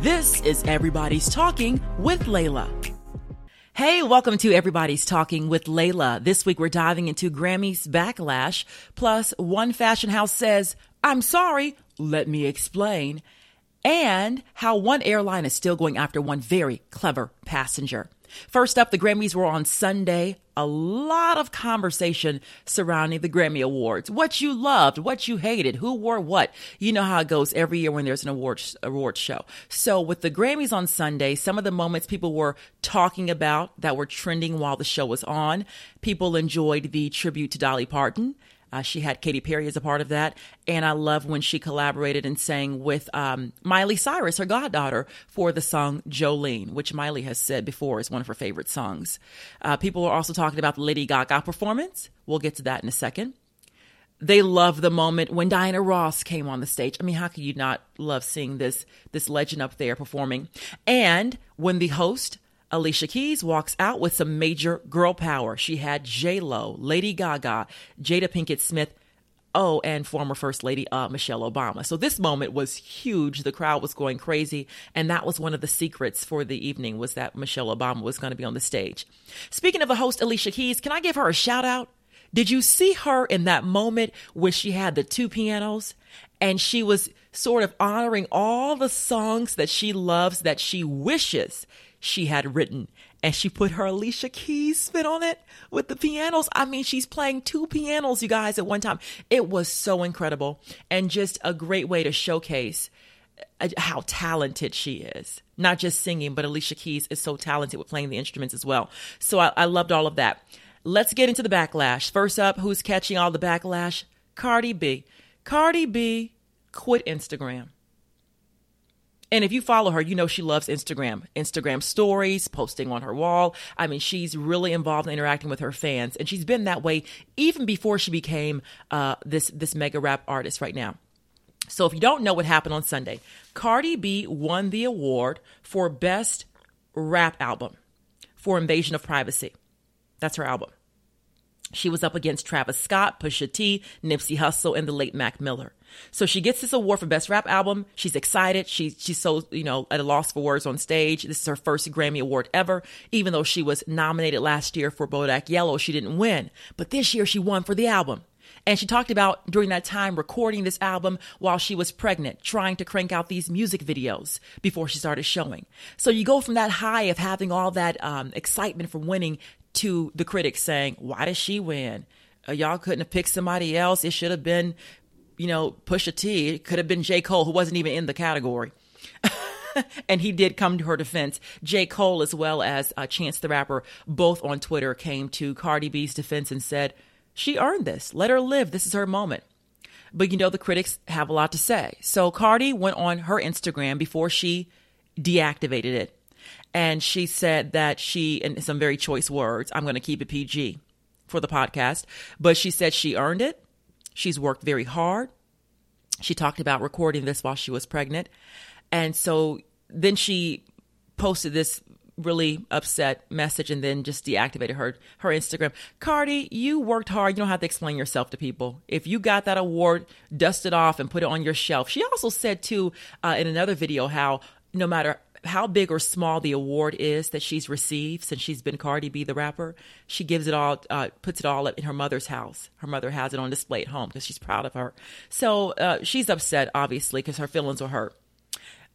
This is Everybody's Talking with Laila. Hey, welcome to Everybody's Talking with Laila. This week we're diving into Grammy's backlash, plus one fashion house says, I'm sorry, let me explain, and how one airline is still going after one very clever passenger. First up, the Grammys were on Sunday. A lot of conversation surrounding the Grammy Awards. What you loved, what you hated, who wore what. You know how it goes every year when there's an awards award show. So with the Grammys on Sunday, some of the moments people were talking about that were trending while the show was on. People enjoyed the tribute to Dolly Parton. Uh, she had Katy Perry as a part of that. And I love when she collaborated and sang with um, Miley Cyrus, her goddaughter, for the song Jolene, which Miley has said before is one of her favorite songs. Uh, people are also talking about the Lady Gaga performance. We'll get to that in a second. They love the moment when Diana Ross came on the stage. I mean, how could you not love seeing this this legend up there performing? And when the host Alicia Keys walks out with some major girl power. She had J Lo, Lady Gaga, Jada Pinkett Smith, oh, and former First Lady uh, Michelle Obama. So this moment was huge. The crowd was going crazy, and that was one of the secrets for the evening was that Michelle Obama was going to be on the stage. Speaking of the host Alicia Keys, can I give her a shout out? Did you see her in that moment where she had the two pianos and she was sort of honoring all the songs that she loves that she wishes she had written and she put her Alicia Keys spin on it with the pianos. I mean, she's playing two pianos, you guys, at one time. It was so incredible and just a great way to showcase uh, how talented she is. Not just singing, but Alicia Keys is so talented with playing the instruments as well. So I, I loved all of that. Let's get into the backlash. First up, who's catching all the backlash? Cardi B. Cardi B quit Instagram. And if you follow her, you know she loves Instagram, Instagram stories, posting on her wall. I mean, she's really involved in interacting with her fans, and she's been that way even before she became uh, this this mega rap artist right now. So if you don't know what happened on Sunday, Cardi B won the award for best rap album for Invasion of Privacy. That's her album. She was up against Travis Scott, Pusha T, Nipsey Hussle, and the late Mac Miller. So she gets this award for best rap album. She's excited. She, she's so, you know, at a loss for words on stage. This is her first Grammy award ever. Even though she was nominated last year for Bodak Yellow, she didn't win. But this year she won for the album. And she talked about during that time recording this album while she was pregnant, trying to crank out these music videos before she started showing. So you go from that high of having all that um, excitement from winning to the critics saying, why did she win? Uh, y'all couldn't have picked somebody else. It should have been you know, Pusha T. It could have been J. Cole, who wasn't even in the category. and he did come to her defense. J. Cole, as well as uh, Chance the Rapper, both on Twitter came to Cardi B's defense and said, She earned this. Let her live. This is her moment. But you know, the critics have a lot to say. So Cardi went on her Instagram before she deactivated it. And she said that she, in some very choice words, I'm going to keep it PG for the podcast, but she said she earned it She's worked very hard. She talked about recording this while she was pregnant. And so then she posted this really upset message and then just deactivated her her Instagram. Cardi, you worked hard. You don't have to explain yourself to people. If you got that award, dust it off and put it on your shelf. She also said too uh, in another video how no matter how big or small the award is that she's received since she's been Cardi B the rapper, she gives it all, uh, puts it all up in her mother's house. Her mother has it on display at home because she's proud of her. So uh, she's upset, obviously, because her feelings are hurt.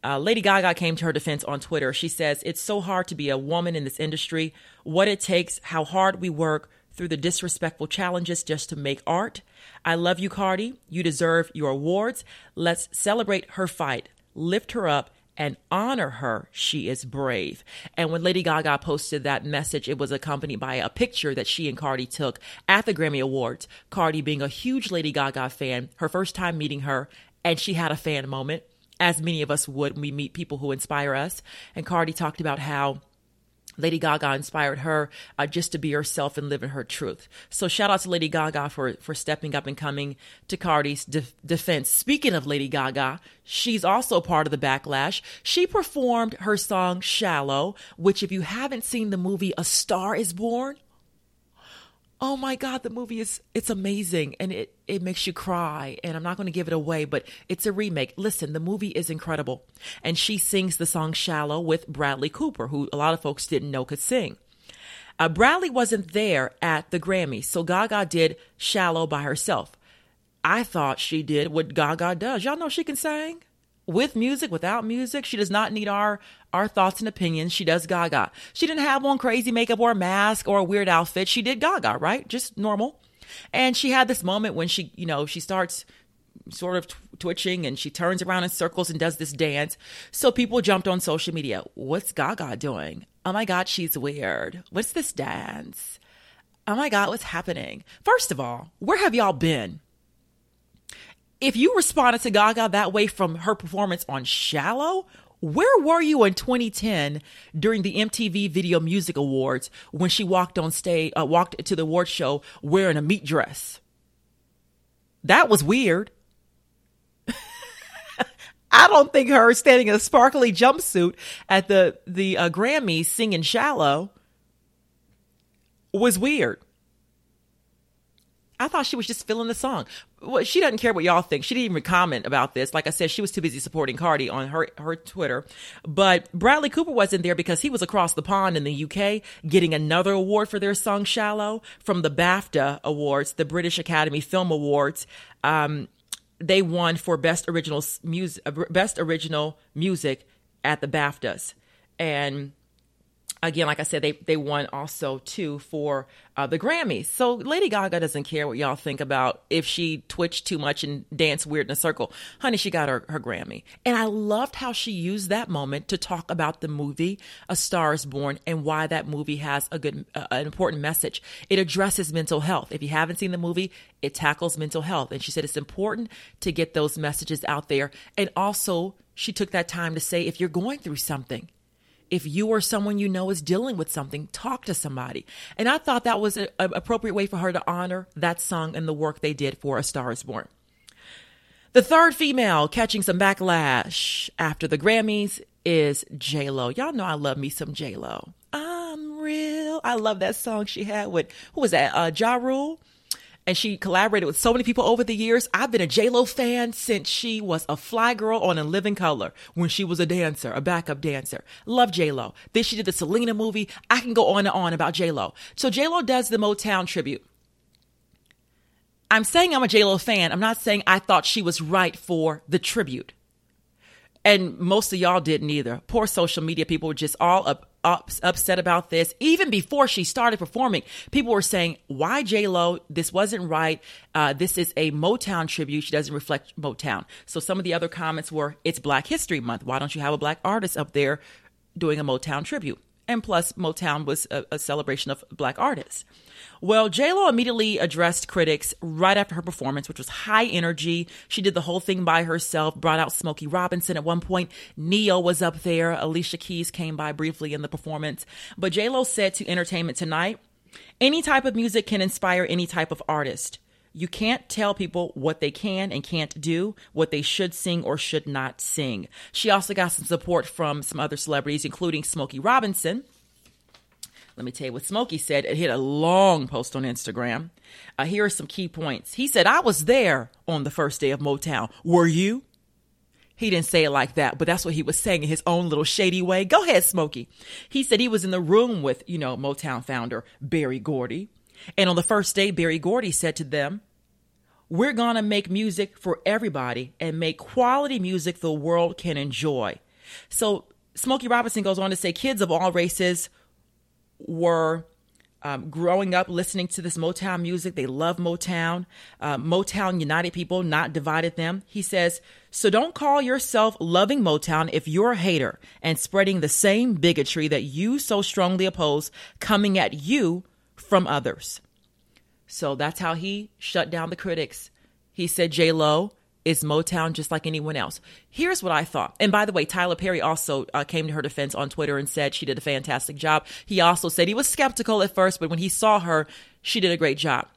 Uh, Lady Gaga came to her defense on Twitter. She says, It's so hard to be a woman in this industry. What it takes, how hard we work through the disrespectful challenges just to make art. I love you, Cardi. You deserve your awards. Let's celebrate her fight, lift her up, and honor her. She is brave. And when Lady Gaga posted that message, it was accompanied by a picture that she and Cardi took at the Grammy Awards. Cardi being a huge Lady Gaga fan, her first time meeting her, and she had a fan moment, as many of us would when we meet people who inspire us. And Cardi talked about how Lady Gaga inspired her uh, just to be herself and live in her truth. So shout out to Lady Gaga for for stepping up and coming to Cardi's de- defense. Speaking of Lady Gaga, she's also part of the backlash. She performed her song "Shallow," which if you haven't seen the movie A Star Is Born, oh my god the movie is it's amazing. And it it makes you cry. And i'm not going to give it away but it's a remake. Listen the movie is incredible. And she sings the song shallow with bradley cooper who a lot of folks didn't know could sing. Uh, bradley wasn't there at the grammys so gaga did shallow by herself. I thought she did what gaga does. Y'all know she can sing with music, without music. She does not need our our thoughts and opinions. She does Gaga. She didn't have on crazy makeup or a mask or a weird outfit. She did Gaga, right? Just normal. And she had this moment when she, you know, she starts sort of twitching and she turns around in circles and does this dance. So people jumped on social media. What's Gaga doing? Oh my God, she's weird. What's this dance? Oh my God, what's happening? First of all, where have y'all been? If you responded to Gaga that way from her performance on Shallow, where were you in 2010 during the MTV Video Music Awards when she walked on stage, uh, walked to the award show wearing a meat dress? That was weird. I don't think her standing in a sparkly jumpsuit at the the uh, Grammys singing "Shallow" was weird. I thought she was just feeling the song. Well, she doesn't care what y'all think. She didn't even comment about this. Like I said, she was too busy supporting Cardi on her, her Twitter. But Bradley Cooper wasn't there because he was across the pond in the UK getting another award for their song Shallow from the BAFTA Awards, the British Academy Film Awards. Um, they won for best original music, best original music at the BAFTAs. And again, like I said, they they won also too for uh, the Grammys. So Lady Gaga doesn't care what y'all think about if she twitched too much and danced weird in a circle. Honey, she got her, her Grammy, and I loved how she used that moment to talk about the movie A Star Is Born and why that movie has a good, uh, an important message. It addresses mental health. If you haven't seen the movie, it tackles mental health, and she said it's important to get those messages out there, and also. She took that time to say, if you're going through something, if you or someone you know is dealing with something, talk to somebody. And I thought that was an appropriate way for her to honor that song and the work they did for A Star is Born. The third female catching some backlash after the Grammys is J Lo. Y'all know I love me some J Lo. I'm real. I love that song she had with who was that? Uh, Ja Rule and she collaborated with so many people over the years. I've been a J-Lo fan since she was a fly girl on In Living Color when she was a dancer, a backup dancer. Love J-Lo. Then she did the Selena movie. I can go on and on about J-Lo. So J-Lo does the Motown tribute. I'm saying I'm a J-Lo fan. I'm not saying I thought she was right for the tribute. And most of y'all didn't either. Poor social media people were just all up upset about this. Even before she started performing, people were saying, "Why J Lo? This wasn't right. Uh, this is a Motown tribute. She doesn't reflect Motown." So some of the other comments were, "It's Black History Month. Why don't you have a black artist up there doing a Motown tribute?" And plus, Motown was a, a celebration of black artists. Well, Lo immediately addressed critics right after her performance, which was high energy. She did the whole thing by herself, brought out Smokey Robinson at one point. Ne-Yo was up there. Alicia Keys came by briefly in the performance. But Lo said to Entertainment Tonight, any type of music can inspire any type of artist. You can't tell people what they can and can't do, what they should sing or should not sing. She also got some support from some other celebrities, including Smokey Robinson. Let me tell you what Smokey said. It hit a long post on Instagram. Uh, here are some key points. He said, I was there on the first day of Motown. Were you? He didn't say it like that, but that's what he was saying in his own little shady way. Go ahead, Smokey. He said he was in the room with, you know, Motown founder Berry Gordy. And on the first day, Berry Gordy said to them, we're going to make music for everybody and make quality music the world can enjoy. So Smokey Robinson goes on to say kids of all races were um, growing up listening to this Motown music. They love Motown. Uh, Motown united people, not divided them. He says, so don't call yourself loving Motown if you're a hater and spreading the same bigotry that you so strongly oppose coming at you from others. So that's how he shut down the critics. He said J Lo is Motown just like anyone else. Here's what I thought. And by the way, Tyler Perry also uh, came to her defense on Twitter and said she did a fantastic job. He also said he was skeptical at first, but when he saw her, she did a great job.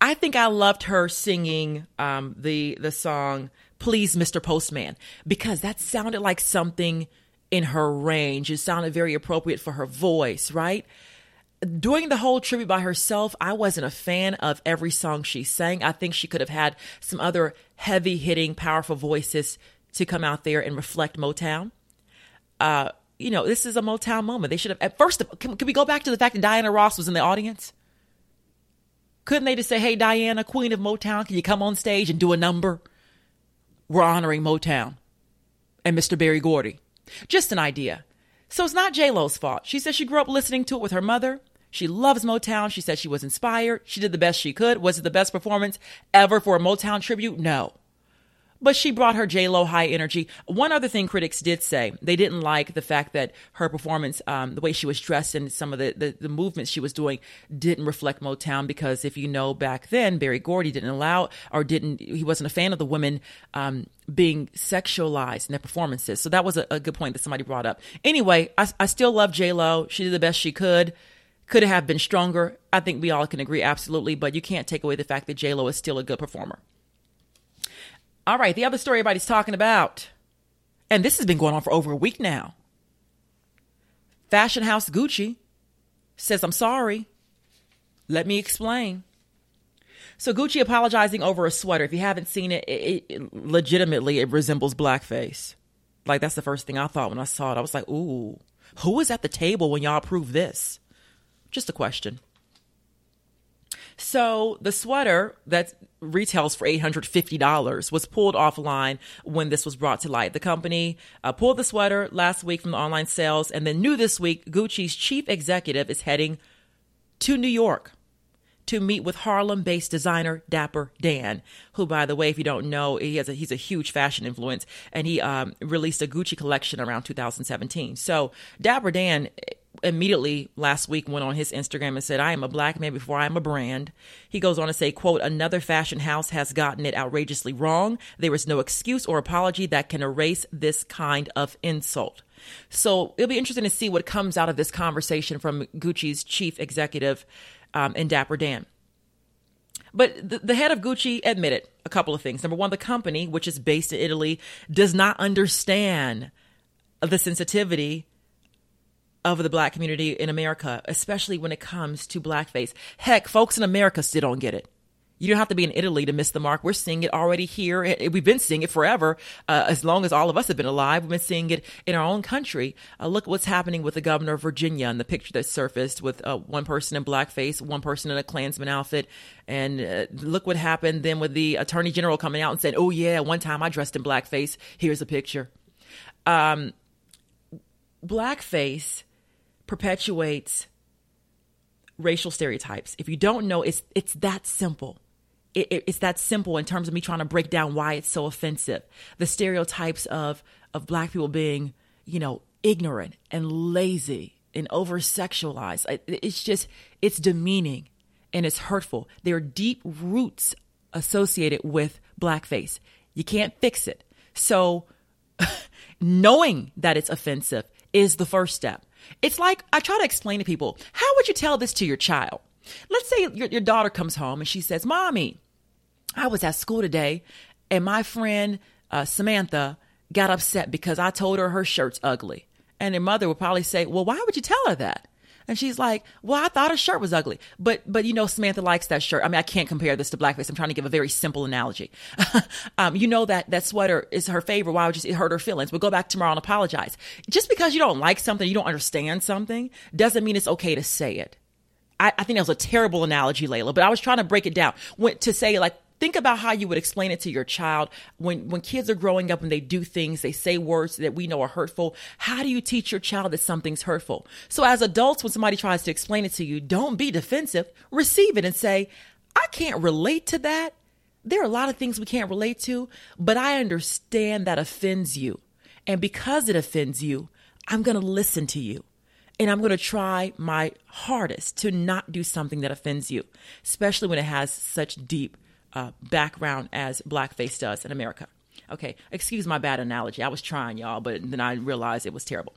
I think I loved her singing um, the the song "Please, Mr. Postman" because that sounded like something in her range. It sounded very appropriate for her voice, right? Doing the whole tribute by herself, I wasn't a fan of every song she sang. I think she could have had some other heavy hitting, powerful voices to come out there and reflect Motown. Uh, you know, this is a Motown moment. They should have, at first, can, can we go back to the fact that Diana Ross was in the audience? Couldn't they just say, hey, Diana, Queen of Motown, can you come on stage and do a number? We're honoring Motown and Mr. Berry Gordy. Just an idea. So it's not J-Lo's fault. She says she grew up listening to it with her mother. She loves Motown. She said she was inspired. She did the best she could. Was it the best performance ever for a Motown tribute? No but she brought her J Lo high energy. One other thing critics did say they didn't like the fact that her performance, um, the way she was dressed and some of the, the, the movements she was doing, didn't reflect Motown. Because if you know back then, Berry Gordy didn't allow or didn't he wasn't a fan of the women um, being sexualized in their performances. So that was a, a good point that somebody brought up. Anyway, I, I still love J Lo. She did the best she could. Could have been stronger. I think we all can agree, absolutely. But you can't take away the fact that J Lo is still a good performer. All right, the other story everybody's talking about, and this has been going on for over a week now. Fashion house Gucci says, I'm sorry. Let me explain. So Gucci apologizing over a sweater. If you haven't seen it, it, it, legitimately it resembles blackface. Like that's the first thing I thought when I saw it. I was like, "Ooh, who was at the table when y'all approved this?" Just a question. So the sweater that retails for $850 was pulled offline when this was brought to light. The company uh, pulled the sweater last week from the online sales, and then new this week, Gucci's chief executive is heading to New York to meet with Harlem-based designer Dapper Dan, who, by the way, if you don't know, he has a, he's a huge fashion influence, and he um, released a Gucci collection around 2017. So Dapper Dan immediately last week went on his Instagram and said, I am a black man before I am a brand. He goes on to say, quote, another fashion house has gotten it outrageously wrong. There is no excuse or apology that can erase this kind of insult. So it'll be interesting to see what comes out of this conversation from Gucci's chief executive um, and Dapper Dan. But the, the, head of Gucci admitted a couple of things. Number one, the company, which is based in Italy, does not understand the sensitivity of the black community in America, especially when it comes to blackface. Heck, folks in America still don't get it. You don't have to be in Italy to miss the mark. We're seeing it already here. We've been seeing it forever, uh, as long as all of us have been alive. We've been seeing it in our own country. Uh, look what's happening with the governor of Virginia and the picture that surfaced with uh, one person in blackface, one person in a Klansman outfit. And uh, look what happened then with the attorney general coming out and saying, oh, yeah, one time I dressed in blackface. Here's a picture. Um, blackface perpetuates racial stereotypes. If you don't know, it's it's that simple. It, it, it's that simple in terms of me trying to break down why it's so offensive. The stereotypes of of black people being, you know, ignorant and lazy and over sexualized. It's just it's demeaning and it's hurtful. There are deep roots associated with blackface. You can't fix it. So knowing that it's offensive is the first step. It's like I try to explain to people, how would you tell this to your child? Let's say your, your daughter comes home and she says, Mommy, I was at school today and my friend uh, Samantha got upset because I told her her shirt's ugly. And her mother would probably say, Well, why would you tell her that? And she's like, "Well, I thought her shirt was ugly, but but you know, Samantha likes that shirt. I mean, I can't compare this to blackface. I'm trying to give a very simple analogy. um, you know that that sweater is her favorite. Why would you hurt her feelings? We'll go back tomorrow and apologize. Just because you don't like something, you don't understand something, doesn't mean it's okay to say it. I, I think that was a terrible analogy, Laila, but I was trying to break it down to say like think about how you would explain it to your child when when kids are growing up and they do things they say words that we know are hurtful. How do you teach your child that something's hurtful? So as adults when somebody tries to explain it to you don't be defensive. Receive it and say i can't relate to that. There are a lot of things we can't relate to but i understand that offends you. And because it offends you i'm going to listen to you. And I'm going to try my hardest to not do something that offends you, especially when it has such deep uh, background as blackface does in America. Okay, excuse my bad analogy. I was trying, y'all, but then I realized it was terrible.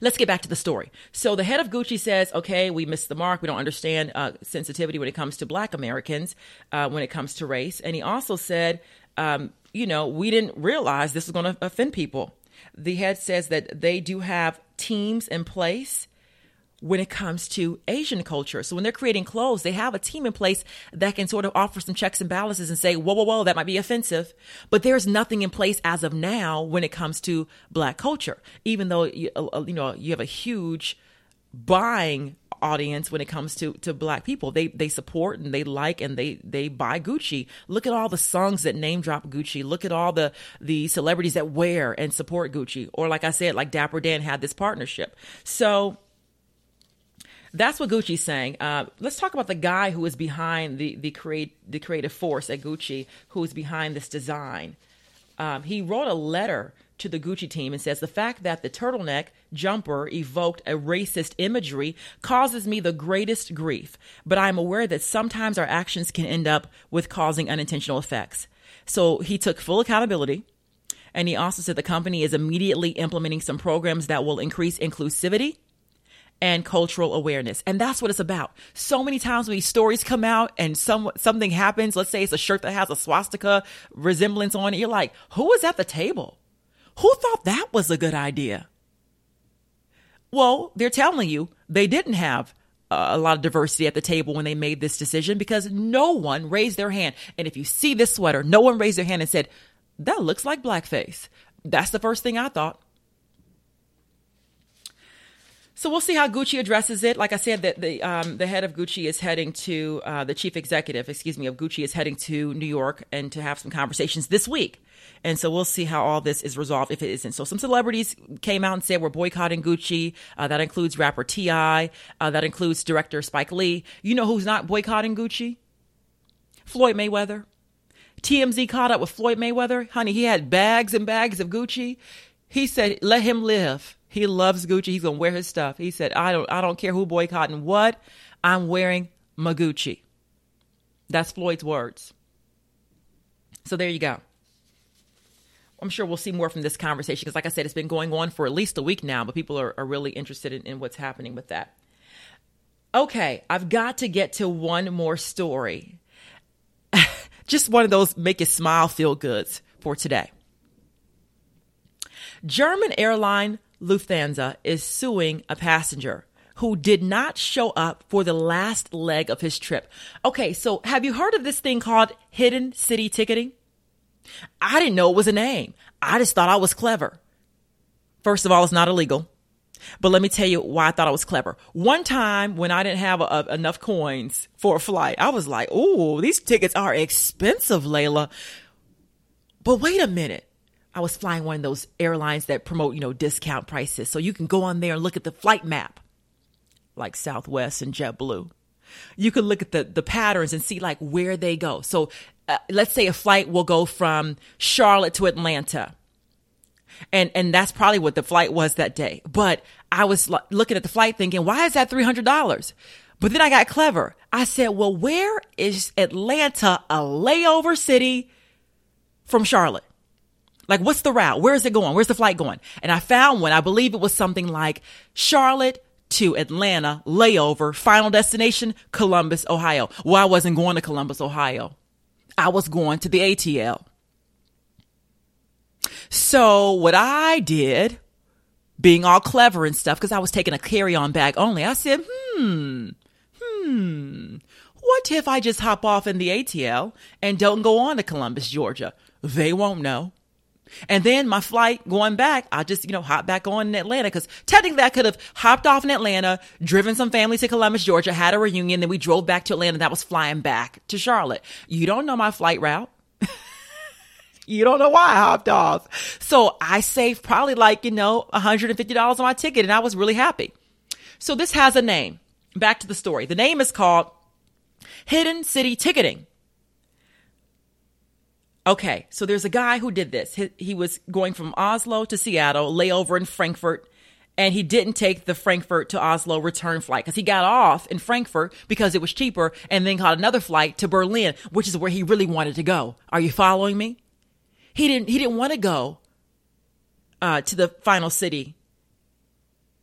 Let's get back to the story. So the head of Gucci says, okay, we missed the mark. We don't understand uh, sensitivity when it comes to black Americans, uh, when it comes to race. And he also said, um, you know, we didn't realize this was going to offend people. The head says that they do have teams in place when it comes to Asian culture. So when they're creating clothes, they have a team in place that can sort of offer some checks and balances and say, whoa, whoa, whoa, that might be offensive. But there's nothing in place as of now when it comes to black culture, even though, you, uh, uh, you know, you have a huge buying audience when it comes to to black people. They they support and they like and they they buy Gucci. Look at all the songs that name drop Gucci. Look at all the the celebrities that wear and support Gucci. Or like I said, like Dapper Dan had this partnership. So that's what Gucci's saying. Uh, let's talk about the guy who is behind the the create the creative force at Gucci, who is behind this design. Um, he wrote a letter to the Gucci team and says the fact that the turtleneck jumper evoked a racist imagery causes me the greatest grief, but I am aware that sometimes our actions can end up with causing unintentional effects. So he took full accountability. And he also said the company is immediately implementing some programs that will increase inclusivity and cultural awareness. And that's what it's about. So many times when these stories come out and some something happens, let's say it's a shirt that has a swastika resemblance on it, you're like, who was at the table? Who thought that was a good idea? Well, they're telling you they didn't have a lot of diversity at the table when they made this decision because no one raised their hand. And if you see this sweater, no one raised their hand and said, that looks like blackface. That's the first thing I thought. So we'll see how Gucci addresses it. Like I said, that the um, the head of Gucci is heading to uh, the chief executive, excuse me, of Gucci is heading to New York and to have some conversations this week. And so we'll see how all this is resolved if it isn't. So some celebrities came out and said we're boycotting Gucci. Uh, that includes rapper T.I. Uh, that includes director Spike Lee. You know who's not boycotting Gucci? Floyd Mayweather. TMZ caught up with Floyd Mayweather. Honey, he had bags and bags of Gucci. He said, let him live. He loves Gucci. He's gonna wear his stuff. He said, I don't I don't care who boycotting what. I'm wearing my Gucci. That's Floyd's words. So there you go. I'm sure we'll see more from this conversation because, like I said, it's been going on for at least a week now, but people are, are really interested in, in what's happening with that. Okay, I've got to get to one more story. Just one of those make you smile, feel goods for today. German airline Lufthansa is suing a passenger who did not show up for the last leg of his trip. Okay, so have you heard of this thing called hidden city ticketing? I didn't know it was a name. I just thought I was clever. First of all, it's not illegal. But let me tell you why I thought I was clever. One time when I didn't have a, a, enough coins for a flight, I was like, "Oh, these tickets are expensive, Laila." But wait a minute. I was flying one of those airlines that promote, you know, discount prices. So you can go on there and look at the flight map, like Southwest and JetBlue. You can look at the, the patterns and see like where they go. So uh, let's say a flight will go from Charlotte to Atlanta. And, and that's probably what the flight was that day. But I was l- looking at the flight thinking, why is that $300? But then I got clever. I said, well, where is Atlanta a layover city from Charlotte? Like, what's the route? Where is it going? Where's the flight going? And I found one. I believe it was something like Charlotte to Atlanta, layover, final destination, Columbus, Ohio. Well, I wasn't going to Columbus, Ohio. I was going to the ATL. So what I did, being all clever and stuff, because I was taking a carry-on bag only, I said, hmm, hmm, what if I just hop off in the ATL and don't go on to Columbus, Georgia? They won't know. And then my flight going back, I just, you know, hop back on in Atlanta because technically I could have hopped off in Atlanta, driven some family to Columbus, Georgia, had a reunion, then we drove back to Atlanta. That was flying back to Charlotte. You don't know my flight route. you don't know why I hopped off. So I saved probably like, you know, $150 on my ticket and I was really happy. So this has a name. Back to the story. The name is called Hidden City Ticketing. Okay, so there's a guy who did this. He, he, was going from Oslo to Seattle, layover in Frankfurt, and he didn't take the Frankfurt to Oslo return flight because he got off in Frankfurt because it was cheaper and then caught another flight to Berlin, which is where he really wanted to go. Are you following me? He didn't he didn't want to go uh, to the final city.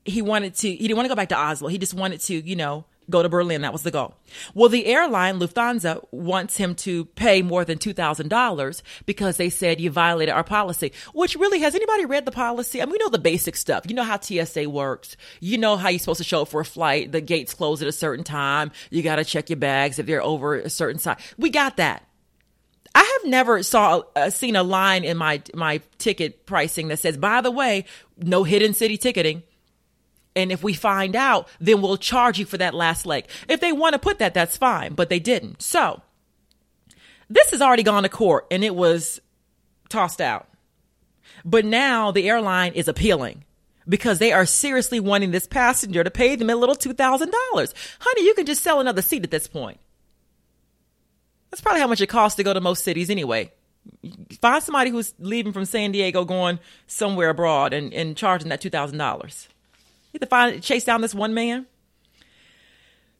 He wanted to he didn't want to go back to Oslo. He just wanted to, you know, go to Berlin. That was the goal. Well, the airline, Lufthansa, wants him to pay more than $2,000 because they said you violated our policy, which really has anybody read the policy? I mean, we know the basic stuff. You know how TSA works. You know how you're supposed to show up for a flight. The gates close at a certain time. You got to check your bags if they're over a certain size. We got that. I have never saw uh, seen a line in my my ticket pricing that says, "By the way, no hidden city ticketing." And if we find out, then we'll charge you for that last leg. If they want to put that, that's fine, but they didn't. So this has already gone to court and it was tossed out. But now the airline is appealing because they are seriously wanting this passenger to pay them a little $2,000. Honey, you can just sell another seat at this point. That's probably how much it costs to go to most cities anyway. Find somebody who's leaving from San Diego going somewhere abroad and, and charging that $2,000 to find chase down this one man.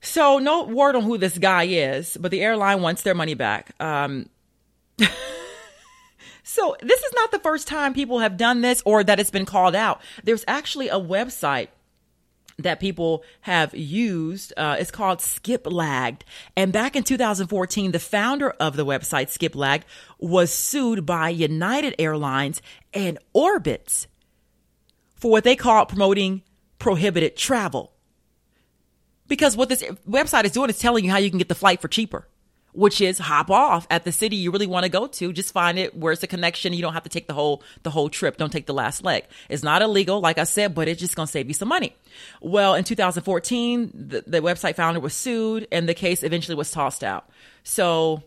So no word on who this guy is, but the airline wants their money back. Um, so this is not the first time people have done this or that it's been called out. There's actually a website that people have used. Uh, it's called Skiplagged. And back in 2014, the founder of the website Skiplagged was sued by United Airlines and Orbitz for what they call promoting prohibited travel. Because what this website is doing is telling you how you can get the flight for cheaper, which is hop off at the city you really want to go to. Just find it where it's a connection. You don't have to take the whole, the whole trip. Don't take the last leg. It's not illegal, like I said, but it's just going to save you some money. Well, in 2014, the, the website founder was sued and the case eventually was tossed out. So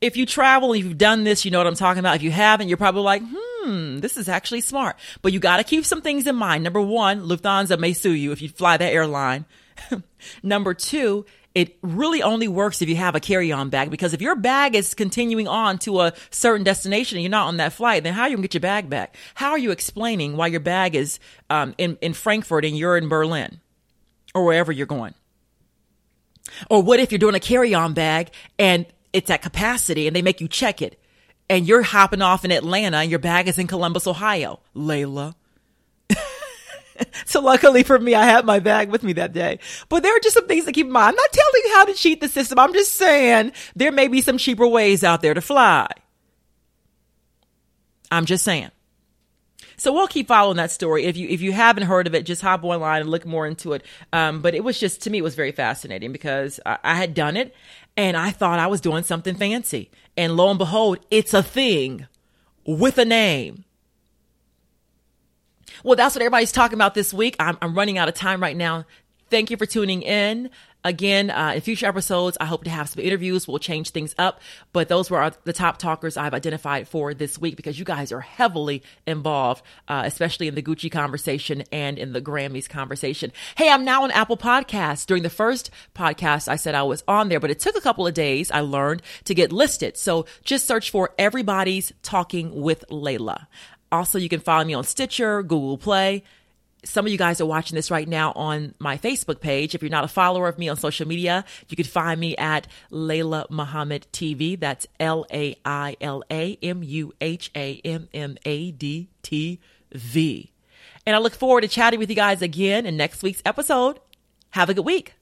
if you travel, if you've done this, you know what I'm talking about. If you haven't, you're probably like, hmm, hmm, this is actually smart. But you got to keep some things in mind. Number one, Lufthansa may sue you if you fly that airline. Number two, it really only works if you have a carry-on bag because if your bag is continuing on to a certain destination and you're not on that flight, then how are you gonna get your bag back? How are you explaining why your bag is um, in in Frankfurt and you're in Berlin or wherever you're going? Or what if you're doing a carry-on bag and it's at capacity and they make you check it and you're hopping off in Atlanta and your bag is in Columbus, Ohio, Laila. so luckily for me, I had my bag with me that day. But there are just some things to keep in mind. I'm not telling you how to cheat the system. I'm just saying there may be some cheaper ways out there to fly. I'm just saying. So we'll keep following that story. If you if you haven't heard of it, just hop online and look more into it. Um, but it was just to me, it was very fascinating because I, I had done it and I thought I was doing something fancy. And lo and behold, it's a thing with a name. Well, that's what everybody's talking about this week. I'm, I'm running out of time right now. Thank you for tuning in. Again, uh, in future episodes, I hope to have some interviews. We'll change things up, but those were our, the top talkers I've identified for this week because you guys are heavily involved, uh, especially in the Gucci conversation and in the Grammys conversation. Hey, I'm now on Apple Podcasts. During the first podcast, I said I was on there, but it took a couple of days, I learned, to get listed. So just search for Everybody's Talking with Laila. Also, you can follow me on Stitcher, Google Play, some of you guys are watching this right now on my Facebook page. If you're not a follower of me on social media, you can find me at Laila Muhammad TV. That's L A I L A M U H A M M A D T V. And I look forward to chatting with you guys again in next week's episode. Have a good week.